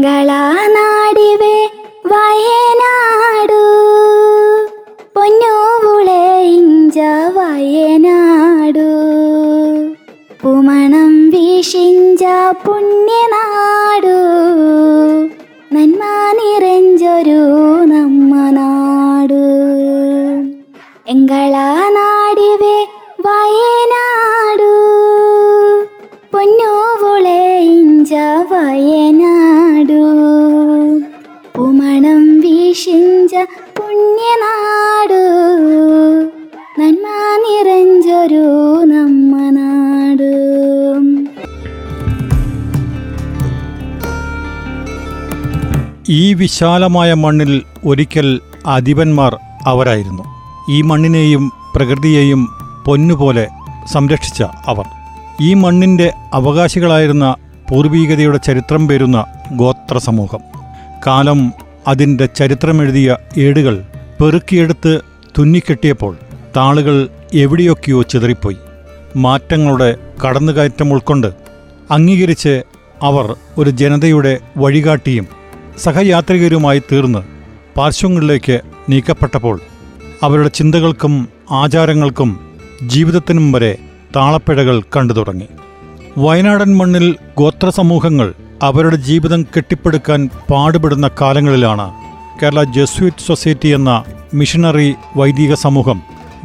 മംഗളനാടിവേ വയനാടു. പൊന്നോവുളെ ഇഞ്ച വയനാടു. പുമണം വീഷിഞ്ച പുണ്യനാടു. നന്മ നിറഞ്ചൊരു നമ്മ നാടു. എങ്കള വയനാടു. പൊന്നോവുളെ ഇഞ്ച വയനാട് പുണ്യനാടു നന്മ നിറഞ്ചൊരു നമ്മ നാട്. ഈ വിശാലമായ മണ്ണിൽ ഒരിക്കൽ അധിപന്മാർ അവരായിരുന്നു. ഈ മണ്ണിനെയും പ്രകൃതിയെയും പൊന്നുപോലെ സംരക്ഷിച്ച അവർ. ഈ മണ്ണിന്റെ അവകാശികളായിരുന്ന പൂർവീകതയുടെ ചരിത്രം പേരുന്ന ഗോത്ര സമൂഹം കാലം അതിന്റെ ചരിത്രമെഴുതിയ ഏടുകൾ പെറുക്കിയെടുത്ത് തുന്നിക്കെട്ടിയപ്പോൾ താളുകൾ എവിടെയൊക്കെയോ ചിതറിപ്പോയി. മാറ്റങ്ങളുടെ കടന്നുകയറ്റം ഉൾക്കൊണ്ട് അംഗീകരിച്ച് അവർ ഒരു ജനതയുടെ വഴികാട്ടിയും സഹയാത്രികരുമായി തീർന്ന് പാർശ്വങ്ങളിലേക്ക് നീക്കപ്പെട്ടപ്പോൾ അവരുടെ ചിന്തകൾക്കും ആചാരങ്ങൾക്കും ജീവിതത്തിനും വരെ താളപ്പിഴകൾ കണ്ടു തുടങ്ങി. വയനാടൻ മണ്ണിൽ ഗോത്രസമൂഹങ്ങൾ അവരുടെ ജീവിതം കെട്ടിപ്പടുക്കാൻ പാടുപെടുന്ന കാലങ്ങളിലാണ് കേരള ജസ്വിറ്റ് സൊസൈറ്റി എന്ന മിഷണറി വൈദിക സമൂഹം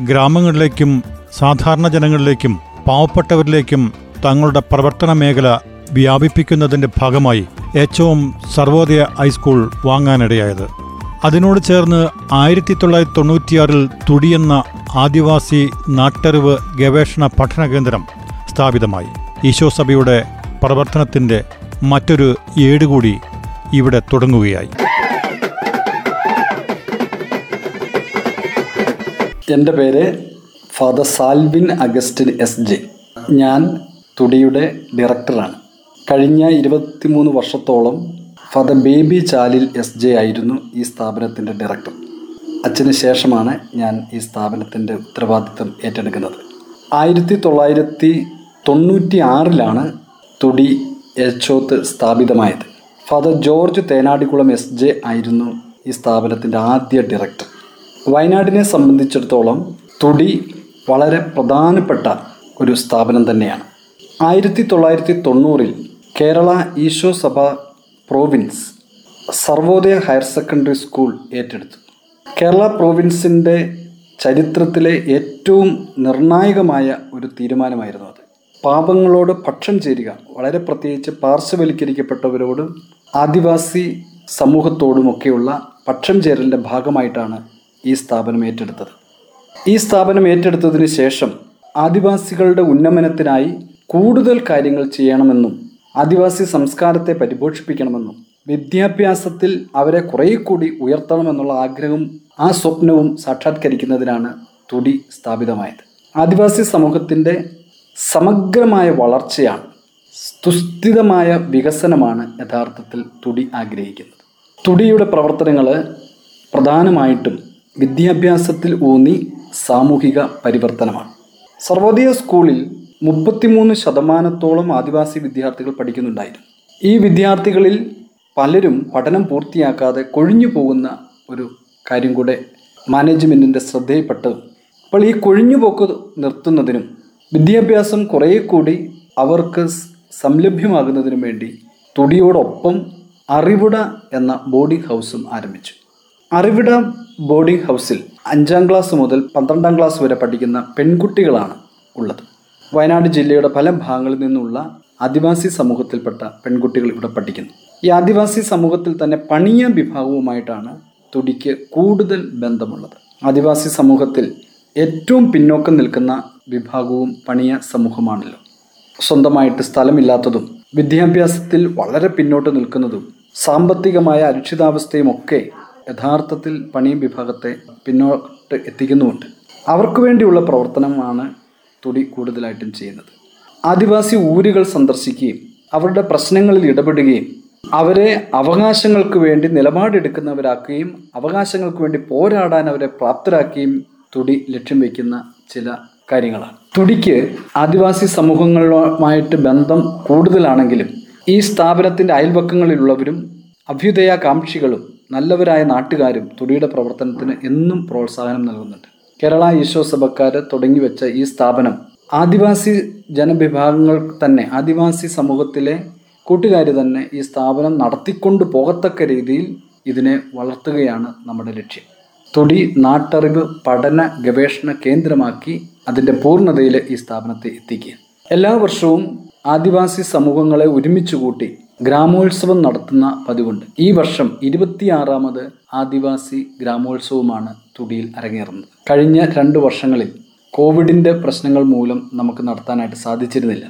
ഗ്രാമങ്ങളിലേക്കും സാധാരണ ജനങ്ങളിലേക്കും പാവപ്പെട്ടവരിലേക്കും തങ്ങളുടെ പ്രവർത്തന മേഖല വ്യാപിപ്പിക്കുന്നതിന്റെ ഭാഗമായി ഏറ്റവും സർവോദയ ഹൈസ്കൂൾ വാങ്ങാനിടയായത്. അതിനോട് ചേർന്ന് ആയിരത്തി തൊള്ളായിരത്തി തൊണ്ണൂറ്റിയാറിൽ തുടിയെന്ന ആദിവാസി നാട്ടറിവ് ഗവേഷണ പഠന കേന്ദ്രം സ്ഥാപിതമായി. ഈശോ സഭയുടെ പ്രവർത്തനത്തിന്റെ മറ്റൊരു ഏടുകൂടി ഇവിടെ തുടങ്ങുകയായി. എന്റെ പേര് father Salvin Augustine S J. ഞാൻ തുടിയുടെ ഡയറക്ടറാണ്. കഴിഞ്ഞ ഇരുപത്തിമൂന്ന് വർഷത്തോളം father Baby Chalil S J ആയിരുന്നു ഈ സ്ഥാപനത്തിന്റെ ഡയറക്ടർ. അച്ഛന് ശേഷമാണ് ഞാൻ ഈ സ്ഥാപനത്തിന്റെ ഉത്തരവാദിത്തം ഏറ്റെടുക്കുന്നത്. ആയിരത്തി തൊള്ളായിരത്തി തൊണ്ണൂറ്റി ആറിലാണ് തുടി എച്ചോത്ത് സ്ഥാപിതമായത്. Father George Thenadikulam S J ആയിരുന്നു ഈ സ്ഥാപനത്തിന്റെ ആദ്യ ഡയറക്ടർ. വയനാടിനെ സംബന്ധിച്ചിടത്തോളം തുടി വളരെ പ്രധാനപ്പെട്ട ഒരു സ്ഥാപനം തന്നെയാണ്. ആയിരത്തി തൊള്ളായിരത്തി തൊണ്ണൂറിൽ Kerala Eesho Sabha province Sarvodaya higher secondary school ഏറ്റെടുത്തു. കേരള പ്രോവിൻസിന്റെ ചരിത്രത്തിലെ ഏറ്റവും നിർണായകമായ ഒരു തീരുമാനമായിരുന്നു അത്. പാപങ്ങളോട് പക്ഷം ചേരുക വളരെ പ്രത്യേകിച്ച് പാർശ്വവൽക്കരിക്കപ്പെട്ടവരോടും ആദിവാസി സമൂഹത്തോടുമൊക്കെയുള്ള പക്ഷം ചേരലിന്റെ ഭാഗമായിട്ടാണ് ഈ സ്ഥാപനം ഏറ്റെടുത്തത്. ഈ സ്ഥാപനം ഏറ്റെടുത്തതിന് ശേഷം ആദിവാസികളുടെ ഉന്നമനത്തിനായി കൂടുതൽ കാര്യങ്ങൾ ചെയ്യണമെന്നും ആദിവാസി സംസ്കാരത്തെ പരിപോഷിപ്പിക്കണമെന്നും വിദ്യാഭ്യാസത്തിൽ അവരെ കുറേ കൂടി ഉയർത്തണമെന്നുള്ള ആഗ്രഹവും ആ സ്വപ്നവും സാക്ഷാത്കരിക്കുന്നതിനാണ് തുടി സ്ഥാപിതമായത്. ആദിവാസി സമൂഹത്തിന്റെ സമഗ്രമായ വളർച്ചയാണ് സുസ്ഥിതമായ വികസനമാണ് യഥാർത്ഥത്തിൽ തുടി ആഗ്രഹിക്കുന്നത്. തുടിയുടെ പ്രവർത്തനങ്ങൾ പ്രധാനമായിട്ടും വിദ്യാഭ്യാസത്തിൽ ഊന്നി സാമൂഹിക പരിവർത്തനമാണ്. സർവോദയ സ്കൂളിൽ മുപ്പത്തിമൂന്ന് ശതമാനത്തോളം ആദിവാസി വിദ്യാർത്ഥികൾ പഠിക്കുന്നുണ്ടായിരുന്നു. ഈ വിദ്യാർത്ഥികളിൽ പലരും പഠനം പൂർത്തിയാക്കാതെ കൊഴിഞ്ഞു പോകുന്ന ഒരു കാര്യം കൂടെ മാനേജ്മെന്റിന്റെ ശ്രദ്ധയിൽപ്പെട്ടതും അപ്പോൾ ഈ കൊഴിഞ്ഞുപോക്ക് നിർത്തുന്നതിനും വിദ്യാഭ്യാസം കുറേ കൂടി അവർക്ക് സംലഭ്യമാകുന്നതിനും വേണ്ടി തുടിയോടൊപ്പം അറിവുട എന്ന ബോർഡിംഗ് ഹൗസും ആരംഭിച്ചു. അറിവിട ബോർഡിംഗ് ഹൗസിൽ അഞ്ചാം ക്ലാസ് മുതൽ പന്ത്രണ്ടാം ക്ലാസ് വരെ പഠിക്കുന്ന പെൺകുട്ടികളാണ് ഉള്ളത്. വയനാട് ജില്ലയുടെ പല ഭാഗങ്ങളിൽ നിന്നുള്ള ആദിവാസി സമൂഹത്തിൽപ്പെട്ട പെൺകുട്ടികൾ ഇവിടെ പഠിക്കുന്നു. ഈ ആദിവാസി സമൂഹത്തിൽ തന്നെ പണിയ വിഭാഗവുമായിട്ടാണ് തുടിക്ക് കൂടുതൽ ബന്ധമുള്ളത്. ആദിവാസി സമൂഹത്തിൽ ഏറ്റവും പിന്നോക്കം നിൽക്കുന്ന വിഭാഗവും പണിയ സമൂഹമാണല്ലോ. സ്വന്തമായിട്ട് സ്ഥലമില്ലാത്തതും വിദ്യാഭ്യാസത്തിൽ വളരെ പിന്നോട്ട് നിൽക്കുന്നതും സാമ്പത്തികമായ അരക്ഷിതാവസ്ഥയും ഒക്കെ യഥാർത്ഥത്തിൽ പണി വിഭാഗത്തെ പിന്നോട്ട് എത്തിക്കുന്നുമുണ്ട്. അവർക്ക് വേണ്ടിയുള്ള പ്രവർത്തനമാണ് തുടി കൂടുതലായിട്ടും ചെയ്യുന്നത്. ആദിവാസി ഊരുകൾ സന്ദർശിക്കുകയും അവരുടെ പ്രശ്നങ്ങളിൽ ഇടപെടുകയും അവരെ അവകാശങ്ങൾക്ക് വേണ്ടി നിലപാടെടുക്കുന്നവരാക്കുകയും അവകാശങ്ങൾക്ക് വേണ്ടി പോരാടാൻ അവരെ പ്രാപ്തരാക്കുകയും തുടി ലക്ഷ്യം വയ്ക്കുന്ന ചില കാര്യങ്ങളാണ്. തുടിക്ക് ആദിവാസി സമൂഹങ്ങളുമായിട്ട് ബന്ധം കൂടുതലാണെങ്കിലും ഈ സ്ഥാപനത്തിന്റെ അയൽപക്കങ്ങളിലുള്ളവരും അഭ്യുദയാകാംക്ഷികളും നല്ലവരായ നാട്ടുകാരും തുടിയുടെ പ്രവർത്തനത്തിന് എന്നും പ്രോത്സാഹനം നൽകുന്നുണ്ട്. കേരള ഈശോ സഭക്കാർ തുടങ്ങി വെച്ച ഈ സ്ഥാപനം ആദിവാസി ജനവിഭാഗങ്ങൾ തന്നെ ആദിവാസി സമൂഹത്തിലെ കൂട്ടുകാർ തന്നെ ഈ സ്ഥാപനം നടത്തിക്കൊണ്ട് പോകത്തക്ക രീതിയിൽ ഇതിനെ വളർത്തുകയാണ് നമ്മുടെ ലക്ഷ്യം. തൊടി നാട്ടറിവ് പഠന ഗവേഷണ കേന്ദ്രമാക്കി അതിന്റെ പൂർണതയിൽ ഈ സ്ഥാപനത്തെ എത്തിക്കുക. എല്ലാ വർഷവും ആദിവാസി സമൂഹങ്ങളെ ഒരുമിച്ച് കൂട്ടി ഗ്രാമോത്സവം നടത്തുന്ന പതിവുണ്ട്. ഈ വർഷം ഇരുപത്തിയാറാമത് ആദിവാസി ഗ്രാമോത്സവമാണ് തുടിയിൽ അരങ്ങേറുന്നത്. കഴിഞ്ഞ രണ്ട് വർഷങ്ങളിൽ കോവിഡിന്റെ പ്രശ്നങ്ങൾ മൂലം നമുക്ക് നടത്താനായിട്ട് സാധിച്ചിരുന്നില്ല.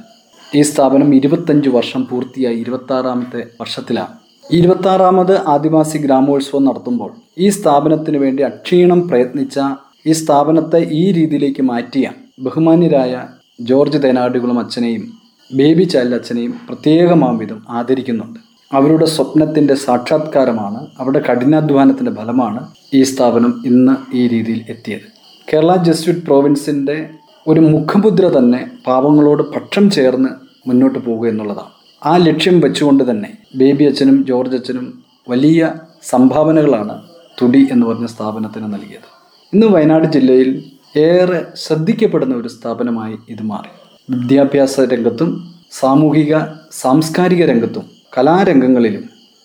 ഈ സ്ഥാപനം ഇരുപത്തഞ്ച് വർഷം പൂർത്തിയായി ഇരുപത്താറാമത്തെ വർഷത്തിലാണ്. ഇരുപത്താറാമത് ആദിവാസി ഗ്രാമോത്സവം നടത്തുമ്പോൾ ഈ സ്ഥാപനത്തിന് വേണ്ടി അക്ഷീണം പ്രയത്നിച്ച ഈ സ്ഥാപനത്തെ ഈ രീതിയിലേക്ക് മാറ്റിയ ബഹുമാന്യരായ ജോർജ് തേനാടുകളും അച്ഛനെയും ബേബി ചൈൽഡ് അച്ഛനെയും പ്രത്യേകമാം വിധം ആദരിക്കുന്നുണ്ട്. അവരുടെ സ്വപ്നത്തിന്റെ സാക്ഷാത്കാരമാണ് അവരുടെ കഠിനാധ്വാനത്തിന്റെ ഫലമാണ് ഈ സ്ഥാപനം ഇന്ന് ഈ രീതിയിൽ എത്തിയത്. കേരള ജസ്വിറ്റ് പ്രോവിൻസിന്റെ ഒരു മുഖമുദ്ര തന്നെ പാവങ്ങളോട് പക്ഷം ചേർന്ന് മുന്നോട്ട് പോകുക എന്നുള്ളതാണ്. ആ ലക്ഷ്യം വെച്ചുകൊണ്ട് തന്നെ ബേബി അച്ഛനും ജോർജ് അച്ഛനും വലിയ സംഭാവനകളാണ് തുടി എന്ന് പറഞ്ഞ സ്ഥാപനത്തിന് നൽകിയത്. ഇന്ന് വയനാട് ജില്ലയിൽ ഏറെ ശ്രദ്ധിക്കപ്പെടുന്ന ഒരു സ്ഥാപനമായി ഇത് മാറി. വിദ്യാഭ്യാസ രംഗത്തും സാമൂഹിക സാംസ്കാരിക രംഗത്തും കലാരംഗങ്ങളിലും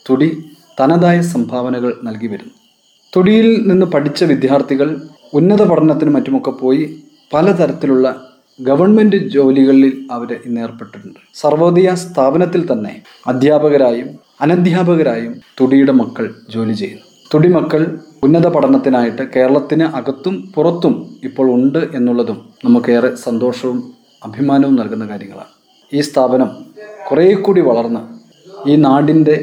തുടി തനതായ സംഭാവനകൾ നൽകി വരുന്നു. തുടിയിൽ നിന്ന് പഠിച്ച വിദ്യാർത്ഥികൾ ഉന്നത പഠനത്തിനും മറ്റുമൊക്കെ പോയി പലതരത്തിലുള്ള ഗവൺമെന്റ് ജോലികളിൽ അവർ ഇന്ന് ഏർപ്പെട്ടിട്ടുണ്ട്. സർവോദയ സ്ഥാപനത്തിൽ തന്നെ അധ്യാപകരായും അനധ്യാപകരായും തുടിയുടെ മക്കൾ ജോലി ചെയ്യുന്നു. തുടി മക്കൾ ഉന്നത പഠനത്തിനായിട്ട് കേരളത്തിന് അകത്തും പുറത്തും ഇപ്പോൾ ഉണ്ട് എന്നുള്ളതും നമുക്കേറെ സന്തോഷവും അഭിമാനവും നൽകുന്ന കാര്യങ്ങളാണ്. ഈ സ്ഥാപനം കുറേ കൂടി വളർന്ന് ഈ നാടിന്റെ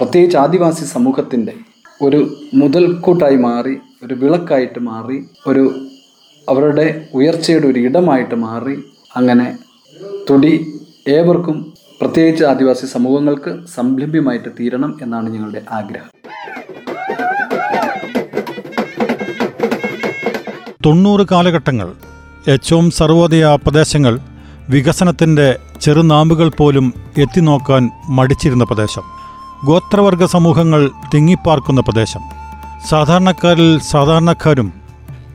പ്രത്യേകിച്ച് ആദിവാസി സമൂഹത്തിന്റെ ഒരു മുതൽക്കൂട്ടായി മാറി ഒരു വിളക്കായിട്ട് മാറി ഒരു അവരുടെ ഉയർച്ചയുടെ ഒരു ഇടമായിട്ട് മാറി അങ്ങനെ തുടി ഏവർക്കും പ്രത്യേകിച്ച് ആദിവാസി സമൂഹങ്ങൾക്ക് സംരംഭ്യമായിട്ട് തീരണം എന്നാണ് ഞങ്ങളുടെ ആഗ്രഹം. തൊണ്ണൂറ് കാലഘട്ടങ്ങൾ ഏറ്റവും സർവോദയ പ്രദേശങ്ങൾ വികസനത്തിന്റെ ചെറുനാമ്പുകൾ പോലും എത്തിനോക്കാൻ മടിച്ചിരുന്ന പ്രദേശം. ഗോത്രവർഗ സമൂഹങ്ങൾ തിങ്ങിപ്പാർക്കുന്ന പ്രദേശം. സാധാരണക്കാരിൽ സാധാരണക്കാരും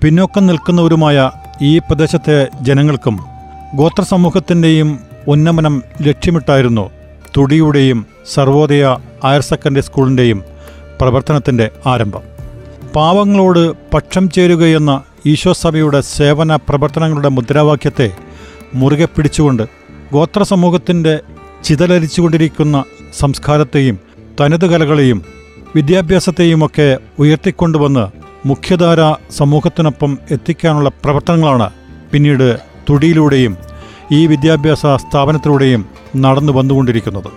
പിന്നോക്കം നിൽക്കുന്നവരുമായ ഈ പ്രദേശത്തെ ജനങ്ങൾക്കും ഗോത്ര സമൂഹത്തിന്റെയും ഉന്നമനം ലക്ഷ്യമിട്ടായിരുന്നു തുടിയുടെയും സർവോദയ ഹയർ സെക്കൻഡറി സ്കൂളിന്റെയും പ്രവർത്തനത്തിന്റെ ആരംഭം. പാവങ്ങളോട് പക്ഷം ചേരുകയെന്ന ഈശോസഭയുടെ സേവന പ്രവർത്തനങ്ങളുടെ മുദ്രാവാക്യത്തെ മുറുകെ പിടിച്ചുകൊണ്ട് ഗോത്ര സമൂഹത്തിന്റെ ചിതലരിച്ചുകൊണ്ടിരിക്കുന്ന സംസ്കാരത്തെയും തനത് കലകളെയും വിദ്യാഭ്യാസത്തെയുമൊക്കെ ഉയർത്തിക്കൊണ്ടുവന്ന് മുഖ്യധാര സമൂഹത്തിനൊപ്പം എത്തിക്കാനുള്ള പ്രവർത്തനങ്ങളാണ് പിന്നീട് തുടിയിലൂടെയും ഈ വിദ്യാഭ്യാസ സ്ഥാപനത്തിലൂടെയും നടന്നു വന്നുകൊണ്ടിരിക്കുന്നത്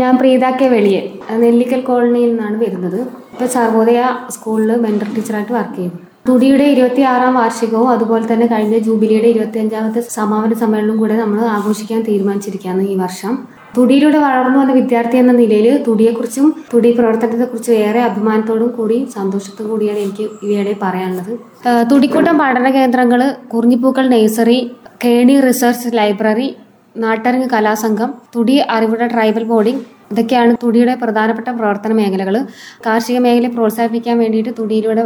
ഞാൻ പ്രീത കെ വെളിയൻ നെല്ലിക്കൽ കോളനിയിൽ നിന്നാണ് വരുന്നത്. ഇപ്പോൾ സർവോദയ സ്കൂളിൽ മെന്റർ ടീച്ചറായിട്ട് വർക്ക് ചെയ്യുന്നു തുടിയുടെ ഇരുപത്തി ആറാം വാർഷികവും അതുപോലെ തന്നെ കഴിഞ്ഞ ജൂബിലിയുടെ ഇരുപത്തി അഞ്ചാമത്തെ സമാപന സമ്മേളനവും കൂടെ നമ്മൾ ആഘോഷിക്കാൻ തീരുമാനിച്ചിരിക്കുകയാണ് ഈ വർഷം. തുടിയിലൂടെ വളർന്നു വന്ന വിദ്യാർത്ഥി എന്ന നിലയിൽ തുടിയെക്കുറിച്ചും തുടി പ്രവർത്തനത്തെക്കുറിച്ചും ഏറെ അഭിമാനത്തോടും കൂടി സന്തോഷത്തോടു കൂടിയാണ് എനിക്ക് ഇവയുടെ പറയാനുള്ളത്. തുടിക്കൂട്ടം പഠന കേന്ദ്രങ്ങൾ Kurinjippookkal nursery Keni research library Nattarangu കലാസംഘം Thudi അറിവുട ട്രൈബൽ ബോർഡിംഗ് ഇതൊക്കെയാണ് തുടിയുടെ പ്രധാനപ്പെട്ട പ്രവർത്തന മേഖലകൾ കാർഷിക മേഖലയെ പ്രോത്സാഹിപ്പിക്കാൻ വേണ്ടിയിട്ട് തുടിയിലൂടെ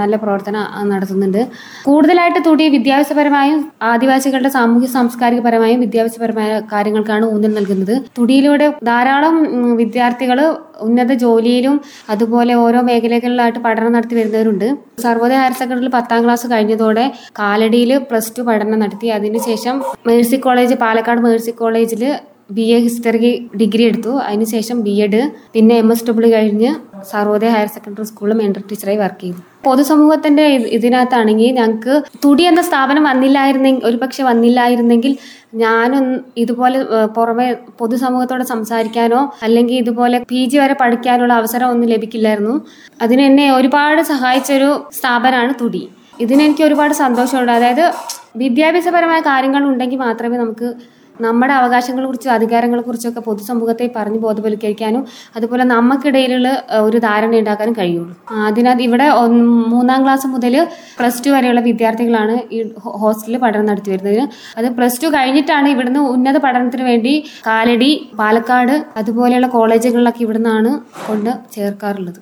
നല്ല പ്രവർത്തനം നടത്തുന്നുണ്ട്. കൂടുതലായിട്ട് തുടി വിദ്യാഭ്യാസപരമായും ആദിവാസികളുടെ സാമൂഹ്യ സാംസ്കാരികപരമായും വിദ്യാഭ്യാസപരമായ കാര്യങ്ങൾക്കാണ് ഊന്നൽ നൽകുന്നത്. തുടിയിലൂടെ ധാരാളം വിദ്യാർത്ഥികൾ ഉന്നത ജോലിയിലും അതുപോലെ ഓരോ മേഖലകളിലായിട്ട് പഠനം നടത്തി വരുന്നവരുണ്ട്. സർവോദയ ഹയർ സെക്കൻഡറിയിൽ പത്താം ക്ലാസ് കഴിഞ്ഞതോടെ കാലടിയിൽ പ്ലസ് ടു പഠനം നടത്തി. അതിനുശേഷം മേഴ്സി കോളേജ് പാലക്കാട് മേഴ്സി കോളേജിൽ ബി എ ഹിസ്റ്ററി ഡിഗ്രി എടുത്തു. അതിനുശേഷം ബി എഡ് പിന്നെ എം എസ് ഡബ്ല്യു കഴിഞ്ഞ് സർവോദയ ഹയർ സെക്കൻഡറി സ്കൂളിൽ മെൻഡർ ടീച്ചറായി വർക്ക് ചെയ്തു. പൊതുസമൂഹത്തിന്റെ ഇത് ഇതിനകത്താണെങ്കിൽ ഞങ്ങൾക്ക് തുടി എന്ന സ്ഥാപനം വന്നില്ലായിരുന്നെങ്കിൽ ഒരു പക്ഷെ വന്നില്ലായിരുന്നെങ്കിൽ ഞാനും ഇതുപോലെ പുറമെ പൊതുസമൂഹത്തോട് സംസാരിക്കാനോ അല്ലെങ്കിൽ ഇതുപോലെ പി ജി വരെ പഠിക്കാനുള്ള അവസരം ഒന്നും ലഭിക്കില്ലായിരുന്നു. അതിന് എന്നെ ഒരുപാട് സഹായിച്ചൊരു സ്ഥാപനമാണ് തുടി. ഇതിനെനിക്ക് ഒരുപാട് സന്തോഷമുണ്ട്. അതായത് വിദ്യാഭ്യാസപരമായ കാര്യങ്ങൾ ഉണ്ടെങ്കിൽ മാത്രമേ നമുക്ക് നമ്മുടെ അവകാശങ്ങളെ കുറിച്ചും അവകാശങ്ങളെക്കുറിച്ചും അധികാരങ്ങളെക്കുറിച്ചൊക്കെ പൊതുസമൂഹത്തെ പറഞ്ഞ് ബോധവൽക്കരിക്കാനും അതുപോലെ നമുക്കിടയിലുള്ള ഒരു ധാരണ ഉണ്ടാക്കാനും കഴിയുള്ളൂ. അതിനകത്ത് ഇവിടെ മൂന്നാം ക്ലാസ് മുതൽ പ്ലസ് ടു വരെയുള്ള വിദ്യാർത്ഥികളാണ് ഈ ഹോസ്റ്റലിൽ പഠനം നടത്തി വരുന്നത്. അത് പ്ലസ് ടു കഴിഞ്ഞിട്ടാണ് ഇവിടുന്ന് ഉന്നത പഠനത്തിന് വേണ്ടി കാലടി പാലക്കാട് അതുപോലെയുള്ള കോളേജുകളിലൊക്കെ ഇവിടുന്നാണ് കൊണ്ട് ചേർക്കാറുള്ളത്.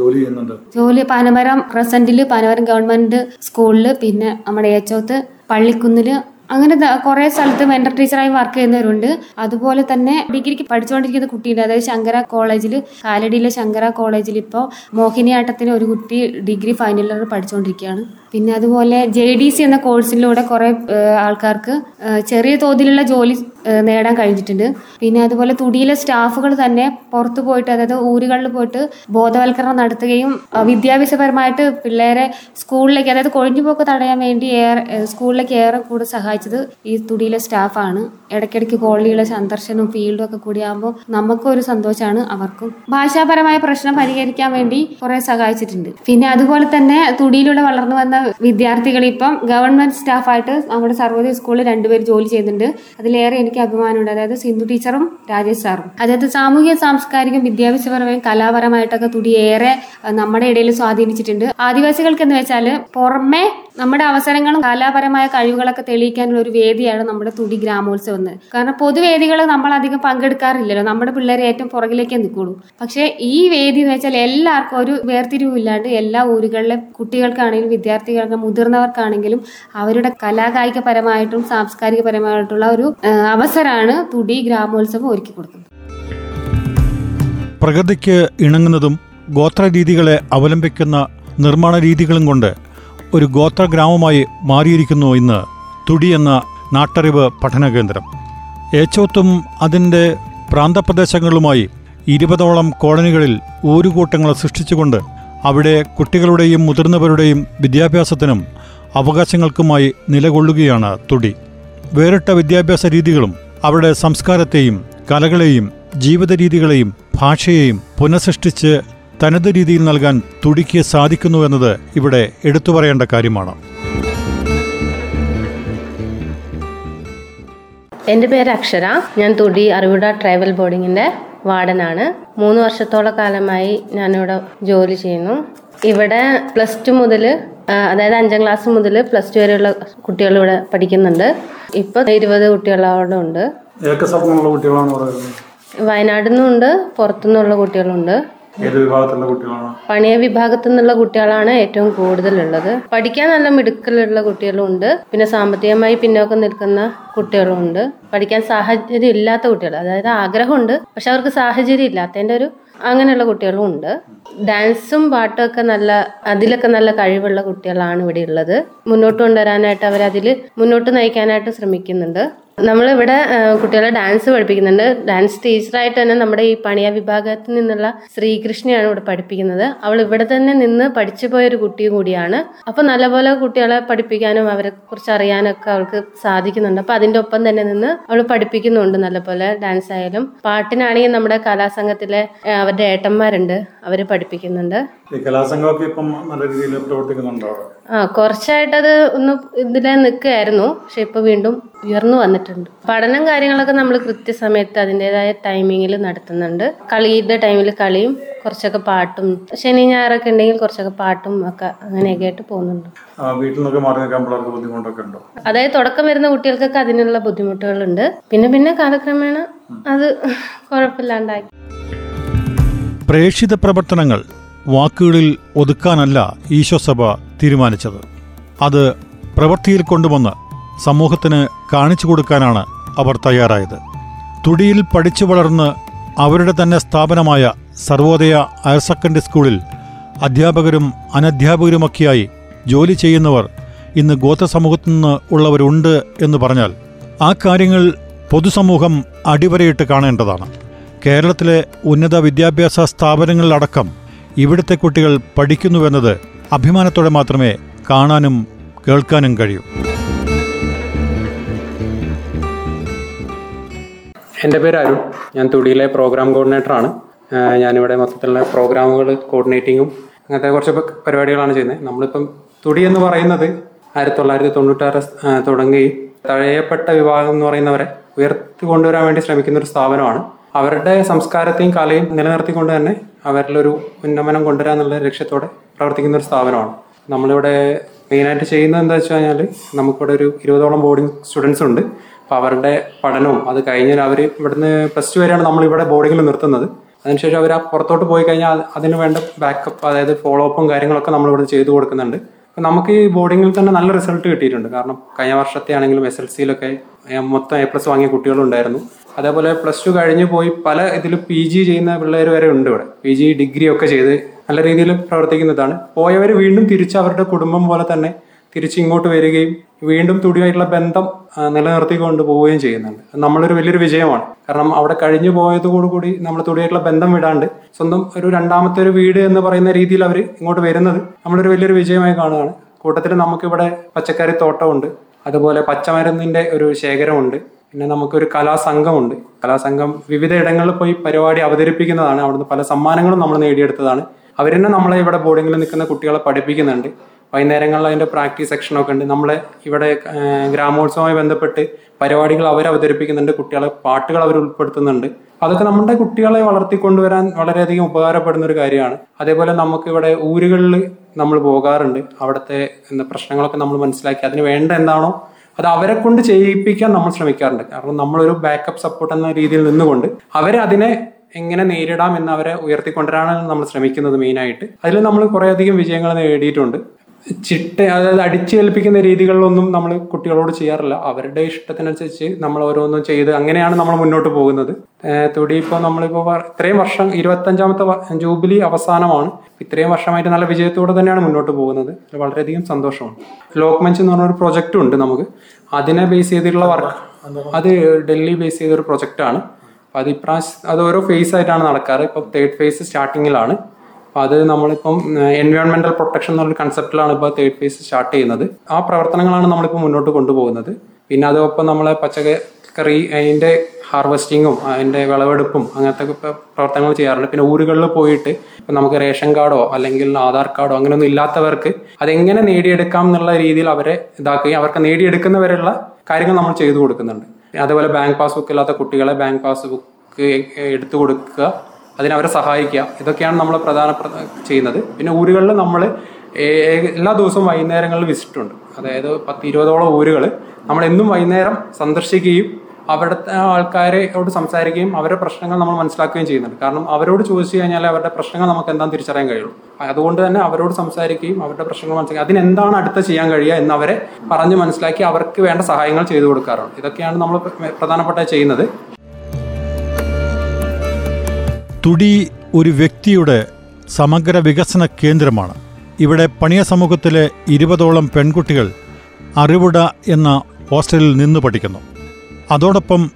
ജോലി ചെയ്യുന്നുണ്ട് ജോലി പനമരം പ്രസന്റിൽ പനമരം ഗവൺമെന്റ് സ്കൂളിൽ പിന്നെ നമ്മുടെ ഏച്ചോത്ത് പള്ളിക്കുന്നിൽ അങ്ങനെ കുറെ സ്ഥലത്ത് മെന്റർ ടീച്ചറായി വർക്ക് ചെയ്യുന്നവരുണ്ട്. അതുപോലെ തന്നെ ഡിഗ്രിക്ക് പഠിച്ചുകൊണ്ടിരിക്കുന്ന കുട്ടിയുണ്ട്. അതായത് ശങ്കര കോളേജിൽ കാലടിയിലെ ശങ്കര കോളേജിൽ ഇപ്പോൾ മോഹിനിയാട്ടത്തിന് ഒരു കുട്ടി ഡിഗ്രി ഫൈനൽ പഠിച്ചുകൊണ്ടിരിക്കുകയാണ് പിന്നെ അതുപോലെ ജെ ഡി സി എന്ന കോഴ്സിലൂടെ കുറേ ആൾക്കാർക്ക് ചെറിയ തോതിലുള്ള ജോലി നേടാൻ കഴിഞ്ഞിട്ടുണ്ട്. പിന്നെ അതുപോലെ തുടിയിലെ സ്റ്റാഫുകൾ തന്നെ പുറത്തു പോയിട്ട് അതായത് ഊരുകളിൽ പോയിട്ട് ബോധവൽക്കരണം നടത്തുകയും വിദ്യാഭ്യാസപരമായിട്ട് പിള്ളേരെ സ്കൂളിലേക്ക് അതായത് കൊഴിഞ്ഞുപോക്ക് തടയാൻ വേണ്ടി ഏറെ സ്കൂളിലേക്ക് ഏറെ കൂടെ സഹായിച്ചത് ഈ തുടിയിലെ സ്റ്റാഫാണ്. ഇടയ്ക്കിടയ്ക്ക് കോളനിയിലെ സന്ദർശനവും ഫീൽഡും ഒക്കെ കൂടി ആകുമ്പോൾ നമുക്കും ഒരു സന്തോഷമാണ് അവർക്കും. ഭാഷാപരമായ പ്രശ്നം പരിഹരിക്കാൻ വേണ്ടി കുറെ സഹായിച്ചിട്ടുണ്ട്. പിന്നെ അതുപോലെ തന്നെ തുടിയിലൂടെ വളർന്നു വന്ന വിദ്യാർത്ഥികൾ ഇപ്പം ഗവൺമെന്റ് സ്റ്റാഫായിട്ട് നമ്മുടെ സർവോദയ സ്കൂളിൽ രണ്ടുപേർ ജോലി ചെയ്യുന്നുണ്ട്. അതിലേറെ എനിക്ക് അഭിമാനമുണ്ട്. അതായത് സിന്ധു ടീച്ചറും രാജേഷ് സാറും. അതായത് സാമൂഹിക സാംസ്കാരികം വിദ്യാഭ്യാസപരമായും കലാപരമായിട്ടൊക്കെ തുടിയേറെ നമ്മുടെ ഇടയിൽ സ്വാധീനിച്ചിട്ടുണ്ട്. ആദിവാസികൾക്ക് എന്ന് വെച്ചാൽ പുറമെ നമ്മുടെ അവസരങ്ങളും കലാപരമായ കഴിവുകളൊക്കെ തെളിയിക്കാനുള്ള ഒരു വേദിയാണ് നമ്മുടെ തുടി ഗ്രാമോത്സവം എന്ന് കാരണം പൊതുവേദികൾ നമ്മൾ അധികം പങ്കെടുക്കാറില്ലല്ലോ. നമ്മുടെ പിള്ളേരെ ഏറ്റവും പുറകിലേക്കേ നിൽക്കുള്ളൂ. പക്ഷേ ഈ വേദി എന്ന് വെച്ചാൽ എല്ലാവർക്കും ഒരു വേർതിരിവില്ലാണ്ട് എല്ലാ ഊരുകളിലെ കുട്ടികൾക്കാണെങ്കിലും വിദ്യാർത്ഥികൾക്ക് മുതിർന്നവർക്കാണെങ്കിലും അവരുടെ കലാകായികപരമായിട്ടും സാംസ്കാരികപരമായിട്ടുള്ള ഒരു ഏഹ്, അവസരമാണ് തുടി ഗ്രാമോത്സവം ഒരുക്കി കൊടുക്കുന്നത്. പ്രകൃതിക്ക് ഇണങ്ങുന്നതും ഗോത്രരീതികളെ അവലംബിക്കുന്ന നിർമ്മാണ രീതികളും കൊണ്ട് ഒരു ഗോത്ര ഗ്രാമമായി മാറിയിരിക്കുന്നു ഇന്ന് തുടി എന്ന നാട്ടറിവ് പഠന കേന്ദ്രം. ഏച്ചോത്തും അതിന്റെ പ്രാന്തപ്രദേശങ്ങളുമായി ഇരുപതോളം കോളനികളിൽ ഊരുകൂട്ടങ്ങൾ സൃഷ്ടിച്ചുകൊണ്ട് അവിടെ കുട്ടികളുടെയും മുതിർന്നവരുടെയും വിദ്യാഭ്യാസത്തിനും അവകാശങ്ങൾക്കുമായി നിലകൊള്ളുകയാണ് തുടി. വേറിട്ട വിദ്യാഭ്യാസ രീതികളും അവരുടെ സംസ്കാരത്തെയും കലകളെയും ജീവിത രീതികളെയും ഭാഷയെയും പുനഃസൃഷ്ടിച്ച് തനത് രീതിയിൽ നൽകാൻ തുടിക്ക് സാധിക്കുന്നു എന്നത് ഇവിടെ എടുത്തു പറയേണ്ട കാര്യമാണ്. എന്റെ പേര് അക്ഷര. ഞാൻ തുടി അറിവിട ട്രൈബൽ ബോർഡിങ്ങിന്റെ വാർഡനാണ്. മൂന്ന് വർഷത്തോളം കാലമായി ഞാനിവിടെ ജോലി ചെയ്യുന്നു. ഇവിടെ പ്ലസ് ടു മുതൽ അതായത് അഞ്ചാം ക്ലാസ് മുതൽ പ്ലസ് ടു വരെയുള്ള കുട്ടികൾ ഇവിടെ പഠിക്കുന്നുണ്ട്. ഇപ്പൊ ഇരുപത് കുട്ടികളവിടെ ഉണ്ട്. വയനാട് നിന്നുണ്ട് പുറത്തുനിന്നുള്ള കുട്ടികളുണ്ട്. പണിയ വിഭാഗത്തു നിന്നുള്ള കുട്ടികളാണ് ഏറ്റവും കൂടുതലുള്ളത്. പഠിക്കാൻ നല്ല മിടുക്കലുള്ള കുട്ടികളുണ്ട്. പിന്നെ സാമ്പത്തികമായി പിന്നോക്കം നിൽക്കുന്ന കുട്ടികളുണ്ട്. പഠിക്കാൻ സാഹചര്യം ഇല്ലാത്ത കുട്ടികൾ അതായത് ആഗ്രഹമുണ്ട് പക്ഷെ അവർക്ക് സാഹചര്യം ഇല്ലാത്തതിന്റെ ഒരു അങ്ങനെയുള്ള കുട്ടികളും ഉണ്ട്. ഡാൻസും പാട്ടും ഒക്കെ നല്ല അതിലൊക്കെ നല്ല കഴിവുള്ള കുട്ടികളാണ് ഇവിടെ ഉള്ളത്. മുന്നോട്ട് കൊണ്ടുവരാനായിട്ട് അവരതിൽ മുന്നോട്ട് നയിക്കാനായിട്ട് ശ്രമിക്കുന്നുണ്ട്. നമ്മളിവിടെ കുട്ടികളെ ഡാൻസ് പഠിപ്പിക്കുന്നുണ്ട്. ഡാൻസ് ടീച്ചറായിട്ട് തന്നെ നമ്മുടെ ഈ പണിയ വിഭാഗത്തിൽ നിന്നുള്ള ശ്രീകൃഷ്ണയാണ് ഇവിടെ പഠിപ്പിക്കുന്നത്. അവൾ ഇവിടെ തന്നെ നിന്ന് പഠിച്ചു പോയൊരു കുട്ടിയും കൂടിയാണ്. അപ്പൊ നല്ലപോലെ കുട്ടികളെ പഠിപ്പിക്കാനും അവരെ കുറിച്ച് അറിയാനൊക്കെ അവൾക്ക് സാധിക്കുന്നുണ്ട്. അപ്പൊ അതിന്റെ ഒപ്പം തന്നെ നിന്ന് അവൾ പഠിപ്പിക്കുന്നുണ്ട് നല്ലപോലെ ഡാൻസ് ആയാലും. പാട്ടിനാണെങ്കിൽ നമ്മുടെ കലാസംഘത്തിലെ അവരുടെ ഏട്ടന്മാരുണ്ട്. അവർ പഠിപ്പിക്കുന്നുണ്ട്. ഈ കലാസംഘമൊക്കെ ഇപ്പം നല്ല രീതിയിൽ പ്രവർത്തിക്കുന്നുണ്ടോ ആ കുറച്ചായിട്ടത് ഒന്ന് ഇതിലെ നിൽക്കുകയായിരുന്നു. പക്ഷെ ഇപ്പൊ വീണ്ടും ഉയർന്നു വന്നിട്ടുണ്ട്. പഠനം കാര്യങ്ങളൊക്കെ നമ്മൾ കൃത്യസമയത്ത് അതിന്റെതായ ടൈമിങ്ങിൽ നടത്തുന്നുണ്ട്. കളിയുടെ ടൈമിൽ കളിയും കുറച്ചൊക്കെ പാട്ടും ശനി ഞായറൊക്കെ ഉണ്ടെങ്കിൽ കുറച്ചൊക്കെ പാട്ടും ഒക്കെ അങ്ങനെയൊക്കെ ആയിട്ട് പോകുന്നുണ്ട്. വീട്ടിൽ നിന്നൊക്കെ മാറി നിൽക്കാൻ പിള്ളേർക്ക് ബുദ്ധിമുട്ടൊക്കെ ഉണ്ടോ? അതായത് തുടക്കം വരുന്ന കുട്ടികൾക്കൊക്കെ അതിനുള്ള ബുദ്ധിമുട്ടുകളുണ്ട്. പിന്നെ പിന്നെ കാലക്രമേണ അത് കുഴപ്പമില്ലാണ്ടാക്കി പ്രേക്ഷിത പ്രവർത്തനങ്ങൾ വാക്കുകളിൽ ഒതുക്കാനല്ല ഈശോസഭ തീരുമാനിച്ചത്. അത് പ്രവൃത്തിയിൽ കൊണ്ടുവന്ന് സമൂഹത്തിന് കാണിച്ചു കൊടുക്കാനാണ് അവർ തയ്യാറായത്. തുടിയിൽ പഠിച്ചു വളർന്ന് അവരുടെ തന്നെ സ്ഥാപനമായ സർവോദയ ഹയർ സെക്കൻഡറി സ്കൂളിൽ അധ്യാപകരും അനധ്യാപകരുമൊക്കെയായി ജോലി ചെയ്യുന്നവർ ഇന്ന് ഗോത്രസമൂഹത്തിൽ നിന്ന് ഉള്ളവരുണ്ട് എന്ന് പറഞ്ഞാൽ ആ കാര്യങ്ങൾ പൊതുസമൂഹം അടിവരയിട്ട് കാണേണ്ടതാണ്. കേരളത്തിലെ ഉന്നത വിദ്യാഭ്യാസ സ്ഥാപനങ്ങളിലടക്കം ഇവിടുത്തെ കുട്ടികൾ പഠിക്കുന്നുവെന്നത് അഭിമാനത്തോടെ മാത്രമേ കാണാനും കേൾക്കാനും കഴിയൂ. എന്റെ പേര് അരുൺ. ഞാൻ തുടിയിലെ പ്രോഗ്രാം കോർഡിനേറ്ററാണ് ഞാനിവിടെ മൊത്തത്തിലുള്ള പ്രോഗ്രാമുകൾ കോർഡിനേറ്റിങ്ങും അങ്ങനത്തെ കുറച്ച് പരിപാടികളാണ് ചെയ്യുന്നത്. നമ്മളിപ്പം തുടി എന്ന് പറയുന്നത് ആയിരത്തി തൊള്ളായിരത്തി തൊണ്ണൂറ്റാറ് തുടങ്ങി തഴയപ്പെട്ട വിഭാഗം എന്ന് പറയുന്നവരെ ഉയർത്തി കൊണ്ടുവരാൻ വേണ്ടി ശ്രമിക്കുന്ന ഒരു സ്ഥാപനമാണ്. അവരുടെ സംസ്കാരത്തെയും കലയും നിലനിർത്തിക്കൊണ്ട് തന്നെ അവരിലൊരു ഉന്നമനം കൊണ്ടുവരാന്നുള്ള ലക്ഷ്യത്തോടെ പ്രവർത്തിക്കുന്ന ഒരു സ്ഥാപനമാണ്. നമ്മളിവിടെ മെയിനായിട്ട് ചെയ്യുന്നത് എന്താ വെച്ച് കഴിഞ്ഞാൽ നമുക്കിവിടെ ഒരു ഇരുപതോളം ബോർഡിംഗ് സ്റ്റുഡൻസ് ഉണ്ട്. അപ്പോൾ അവരുടെ പഠനവും അത് കഴിഞ്ഞാൽ അവർ ഇവിടുന്ന് പ്ലസ് ടു വരെയാണ് നമ്മൾ ഇവിടെ ബോർഡിങ്ങിൽ നിർത്തുന്നത്. അതിനുശേഷം അവർ ആ പുറത്തോട്ട് പോയി കഴിഞ്ഞാൽ അതിന് വേണ്ട ബാക്കപ്പ് അതായത് ഫോളോ അപ്പും കാര്യങ്ങളൊക്കെ നമ്മൾ ഇവിടെ ചെയ്തു കൊടുക്കുന്നുണ്ട്. അപ്പം നമുക്ക് ഈ ബോർഡിങ്ങിൽ തന്നെ നല്ല റിസൾട്ട് കിട്ടിയിട്ടുണ്ട്. കാരണം കഴിഞ്ഞ വർഷത്തെ ആണെങ്കിലും എസ് എൽ സിയിലൊക്കെ മൊത്തം എ പ്ലസ് വാങ്ങിയ കുട്ടികളുണ്ടായിരുന്നു. അതേപോലെ പ്ലസ് ടു കഴിഞ്ഞ് പോയി പല ഇതിൽ പി ജി ചെയ്യുന്ന പിള്ളേർ വരെ ഉണ്ട് ഇവിടെ. പി ജി ഡിഗ്രി ഒക്കെ ചെയ്ത് നല്ല രീതിയിൽ പ്രവർത്തിക്കുന്നതാണ്. പോയവർ വീണ്ടും തിരിച്ച് അവരുടെ കുടുംബം പോലെ തന്നെ തിരിച്ച് ഇങ്ങോട്ട് വരികയും വീണ്ടും തുടിയായിട്ടുള്ള ബന്ധം നിലനിർത്തിക്കൊണ്ട് പോവുകയും ചെയ്യുന്നുണ്ട്. നമ്മളൊരു വലിയൊരു വിജയമാണ്. കാരണം അവിടെ കഴിഞ്ഞു പോയതോടുകൂടി നമ്മൾ തുടിയായിട്ടുള്ള ബന്ധം വിടാണ്ട് സ്വന്തം ഒരു രണ്ടാമത്തെ ഒരു വീട് എന്ന് പറയുന്ന രീതിയിൽ അവർ ഇങ്ങോട്ട് വരുന്നത് നമ്മളൊരു വലിയൊരു വിജയമായി കാണുകയാണ്. കൂട്ടത്തിൽ നമുക്കിവിടെ പച്ചക്കറി തോട്ടമുണ്ട്. അതുപോലെ പച്ചമരുന്നിന്റെ ഒരു ശേഖരമുണ്ട്. പിന്നെ നമുക്കൊരു കലാസംഘമുണ്ട്. കലാസംഘം വിവിധ ഇടങ്ങളിൽ പോയി പരിപാടി അവതരിപ്പിക്കുന്നതാണ്. അവിടുന്ന് പല സമ്മാനങ്ങളും നമ്മൾ നേടിയെടുത്തതാണ്. അവർ തന്നെ നമ്മളെ ഇവിടെ ബോർഡിങ്ങിൽ നിൽക്കുന്ന കുട്ടികളെ പഠിപ്പിക്കുന്നുണ്ട്. വൈകുന്നേരങ്ങളിൽ അതിന്റെ പ്രാക്ടീസ് സെക്ഷനൊക്കെ ഉണ്ട്. നമ്മളെ ഇവിടെ ഗ്രാമോത്സവമായി ബന്ധപ്പെട്ട് പരിപാടികൾ അവർ അവതരിപ്പിക്കുന്നുണ്ട്. കുട്ടികളെ പാട്ടുകൾ അവർ ഉൾപ്പെടുത്തുന്നുണ്ട്. അതൊക്കെ നമ്മുടെ കുട്ടികളെ വളർത്തിക്കൊണ്ടുവരാൻ വളരെയധികം ഉപകാരപ്പെടുന്ന ഒരു കാര്യമാണ്. അതേപോലെ നമുക്ക് ഇവിടെ ഊരുകളിൽ നമ്മൾ പോകാറുണ്ട്. അവിടുത്തെ എന്താ പ്രശ്നങ്ങളൊക്കെ നമ്മൾ മനസ്സിലാക്കി അതിന് വേണ്ട എന്താണോ അത് അവരെ കൊണ്ട് ചെയ്യിപ്പിക്കാൻ നമ്മൾ ശ്രമിക്കാറുണ്ട്. കാരണം നമ്മളൊരു ബാക്കപ്പ് സപ്പോർട്ട് എന്ന രീതിയിൽ നിന്നുകൊണ്ട് അവരെ അതിനെ എങ്ങനെ നേരിടാം എന്ന് അവരെ ഉയർത്തിക്കൊണ്ടുവരാനാണ് നമ്മൾ ശ്രമിക്കുന്നത് മെയിനായിട്ട് അതിൽ നമ്മൾ കുറേയധികം വിജയങ്ങൾ നേടിയിട്ടുണ്ട്. ചിട്ട അതായത് അടിച്ചേൽപ്പിക്കുന്ന രീതികളിലൊന്നും നമ്മൾ കുട്ടികളോട് ചെയ്യാറില്ല. അവരുടെ ഇഷ്ടത്തിനനുസരിച്ച് നമ്മൾ ഓരോന്നും ചെയ്ത് അങ്ങനെയാണ് നമ്മൾ മുന്നോട്ട് പോകുന്നത്. തൊടി ഇപ്പോൾ നമ്മളിപ്പോൾ ഇത്രയും വർഷം ഇരുപത്തഞ്ചാമത്തെ ജൂബിലി അവസാനമാണ്. ഇത്രയും വർഷമായിട്ട് നല്ല വിജയത്തോടെ തന്നെയാണ് മുന്നോട്ട് പോകുന്നത്. വളരെയധികം സന്തോഷമാണ്. ലോക്ക് മഞ്ച് എന്ന് പറഞ്ഞ ഒരു പ്രൊജക്റ്റും ഉണ്ട് നമുക്ക്. അതിനെ ബേസ് ചെയ്തിട്ടുള്ള വർക്ക് അത് ഡൽഹി ബേസ് ചെയ്ത ഒരു പ്രൊജക്റ്റാണ്. അപ്പോൾ അത് ഇപ്രാവശ്യം അത് ഓരോ ഫേസ് ആയിട്ടാണ് നടക്കാറ്. ഇപ്പോൾ തേർഡ് ഫേസ് സ്റ്റാർട്ടിങ്ങിലാണ്. അത് നമ്മളിപ്പം എൻവയോൺമെന്റൽ പ്രൊട്ടക്ഷൻ എന്നുള്ള കൺസെപ്റ്റിലാണ് ഇപ്പോൾ തേർഡ് ഫേസ് സ്റ്റാർട്ട് ചെയ്യുന്നത്. ആ പ്രവർത്തനങ്ങളാണ് നമ്മളിപ്പോൾ മുന്നോട്ട് കൊണ്ടുപോകുന്നത്. പിന്നെ അതോടൊപ്പം നമ്മളെ പച്ചക്കറി അതിന്റെ ഹാർവെസ്റ്റിങ്ങും അതിന്റെ വിളവെടുപ്പും അങ്ങനത്തെ പ്രവർത്തനങ്ങൾ ചെയ്യാറുണ്ട്. പിന്നെ ഊരുകളിൽ പോയിട്ട് ഇപ്പം നമുക്ക് റേഷൻ കാർഡോ അല്ലെങ്കിൽ ആധാർ കാർഡോ അങ്ങനെയൊന്നും ഇല്ലാത്തവർക്ക് അതെങ്ങനെ നേടിയെടുക്കാം എന്നുള്ള രീതിയിൽ അവരെ ഇതാക്കുകയും അവർക്ക് നേടിയെടുക്കുന്നവരെയുള്ള കാര്യങ്ങൾ നമ്മൾ ചെയ്തു കൊടുക്കുന്നുണ്ട്. അതേപോലെ ബാങ്ക് പാസ്ബുക്ക് ഇല്ലാത്ത കുട്ടികളെ ബാങ്ക് പാസ്ബുക്ക് എടുത്തു കൊടുക്കുക. അതിനവരെ സഹായിക്കുക. ഇതൊക്കെയാണ് നമ്മൾ പ്രധാന ചെയ്യുന്നത്. പിന്നെ ഊരുകളിൽ നമ്മൾ എല്ലാ ദിവസവും വൈകുന്നേരങ്ങളിൽ വിസിറ്റ് ഉണ്ട് അതായത് പത്ത് ഇരുപതോളം ഊരുകൾ നമ്മൾ എന്നും വൈകുന്നേരം സന്ദർശിക്കുകയും അവിടുത്തെ ആൾക്കാരോട് സംസാരിക്കുകയും അവരുടെ പ്രശ്നങ്ങൾ നമ്മൾ മനസ്സിലാക്കുകയും ചെയ്യുന്നുണ്ട്. കാരണം അവരോട് ചോദിച്ചു കഴിഞ്ഞാൽ അവരുടെ പ്രശ്നങ്ങൾ നമുക്ക് എന്താണെന്ന് തിരിച്ചറിയാൻ കഴിയുള്ളൂ. അതുകൊണ്ട് തന്നെ അവരോട് സംസാരിക്കുകയും അവരുടെ പ്രശ്നങ്ങൾ മനസ്സിലാക്കി അതിനെന്താണ് അടുത്ത ചെയ്യാൻ കഴിയുക എന്നവരെ പറഞ്ഞ് മനസ്സിലാക്കി അവർക്ക് വേണ്ട സഹായങ്ങൾ ചെയ്തു കൊടുക്കാറുണ്ട്. ഇതൊക്കെയാണ് നമ്മൾ പ്രധാനപ്പെട്ട ചെയ്യുന്നത്. തുടി ഒരു വ്യക്തിയുടെ സമഗ്ര വികസന കേന്ദ്രമാണ്. ഇവിടെ പണിയ സമൂഹത്തിലെ ഇരുപതോളം പെൺകുട്ടികൾ അറിവുട എന്ന ഹോസ്റ്റലിൽ നിന്ന് പഠിക്കുന്നു. അതോടൊപ്പം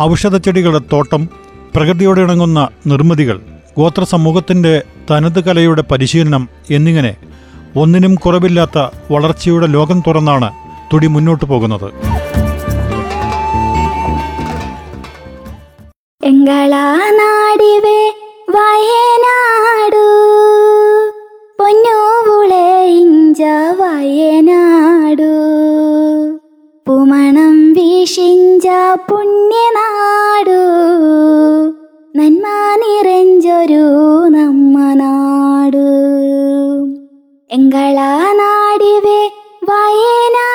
ഔഷധച്ചെടികളുടെ തോട്ടം പ്രകൃതിയോട് ഇണങ്ങുന്ന നിർമ്മിതികൾ ഗോത്ര സമൂഹത്തിന്റെ തനത് കലയുടെ പരിശീലനം എന്നിങ്ങനെ ഒന്നിനും കുറവില്ലാത്ത വളർച്ചയുടെ ലോകം തുറന്നാണ് തുടി മുന്നോട്ടു പോകുന്നത്. എങ്കളാ നാടിവേ വയനാടു. പൊന്നൂവുളെ ഇഞ്ച വയനാടു. പുമണം വീശിഞ്ച പുണ്യനാടു. നന്മ നിറഞ്ചൊരു നമ്മ നാടു എങ്കളാ നാടിവേ വയനാടു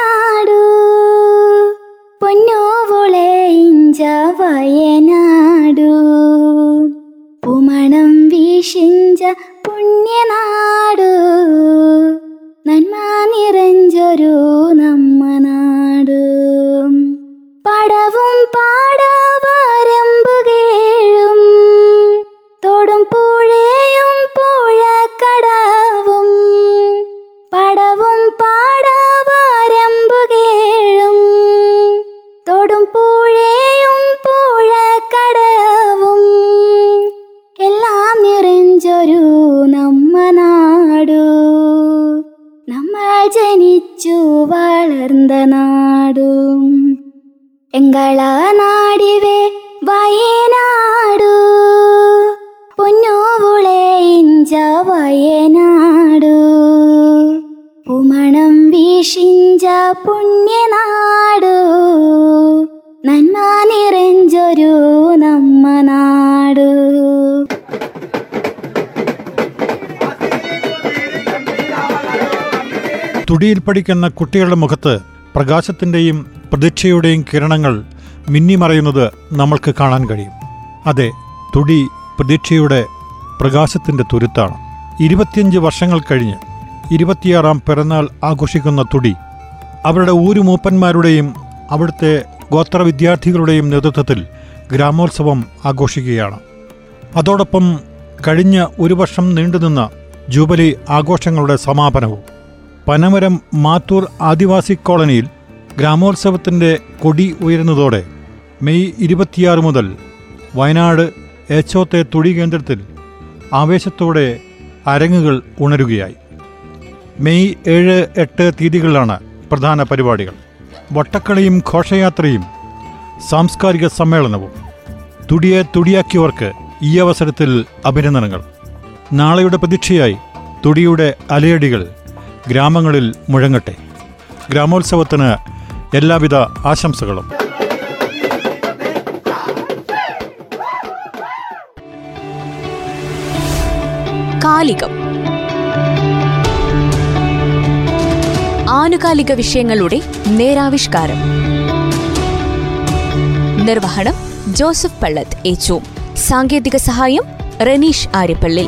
വളർന്ന നാടും. എങ്കള നാടിവേ വയനാടു. പൊന്നോവുളെ ഇഞ്ച വയനാടു. പുമണം വീഷിഞ്ച പുണ്യനാടു. നന്മ നിറഞ്ചൊരു നമ്മ നാടു തുടിയിൽ പഠിക്കുന്ന കുട്ടികളുടെ മുഖത്ത് പ്രകാശത്തിന്റെയും പ്രതീക്ഷയുടെയും കിരണങ്ങൾ മിന്നിമറയുന്നത് നമ്മൾക്ക് കാണാൻ കഴിയും. അതെ തുടി പ്രതീക്ഷയുടെ പ്രകാശത്തിന്റെ തുരുത്താണ്. ഇരുപത്തിയഞ്ച് വർഷങ്ങൾ കഴിഞ്ഞ് ഇരുപത്തിയാറാം പിറന്നാൾ ആഘോഷിക്കുന്ന തുടി അവരുടെ ഊരുമൂപ്പന്മാരുടെയും അവിടുത്തെ ഗോത്ര വിദ്യാർത്ഥികളുടെയും നേതൃത്വത്തിൽ ഗ്രാമോത്സവം ആഘോഷിക്കുകയാണ്. അതോടൊപ്പം കഴിഞ്ഞ ഒരു വർഷം നീണ്ടുനിന്ന ജൂബിലി ആഘോഷങ്ങളുടെ സമാപനവും പനമരം മാത്തൂർ ആദിവാസി കോളനിയിൽ ഗ്രാമോത്സവത്തിന്റെ കൊടി ഉയരുന്നതോടെ മെയ് ഇരുപത്തിയാറ് മുതൽ വയനാട് ഏച്ചോത്തെ തുടി കേന്ദ്രത്തിൽ ആവേശത്തോടെ അരങ്ങുകൾ ഉണരുകയായി. മെയ് ഏഴ് എട്ട് തീയതികളിലാണ് പ്രധാന പരിപാടികൾ. വട്ടക്കളിയും ഘോഷയാത്രയും സാംസ്കാരിക സമ്മേളനവും. തുടിയെ തുടിയാക്കിയവർക്ക് ഈ അവസരത്തിൽ അഭിനന്ദനങ്ങൾ. നാളെയുടെ പ്രതീക്ഷയായി തുടിയുടെ അലയടികൾ ഗ്രാമങ്ങളിൽ മുഴങ്ങട്ടെ. ഗ്രാമോത്സവത്തിന് എല്ലാവിധ ആശംസകളും. കാലികം. ആനുകാലിക വിഷയങ്ങളുടെ നേരാവിഷ്കാരം. നിർവഹണം ജോസഫ് പള്ളത്ത് ഏച്ചു സാങ്കേതിക സഹായം റനീഷ് ആര്യപ്പള്ളി.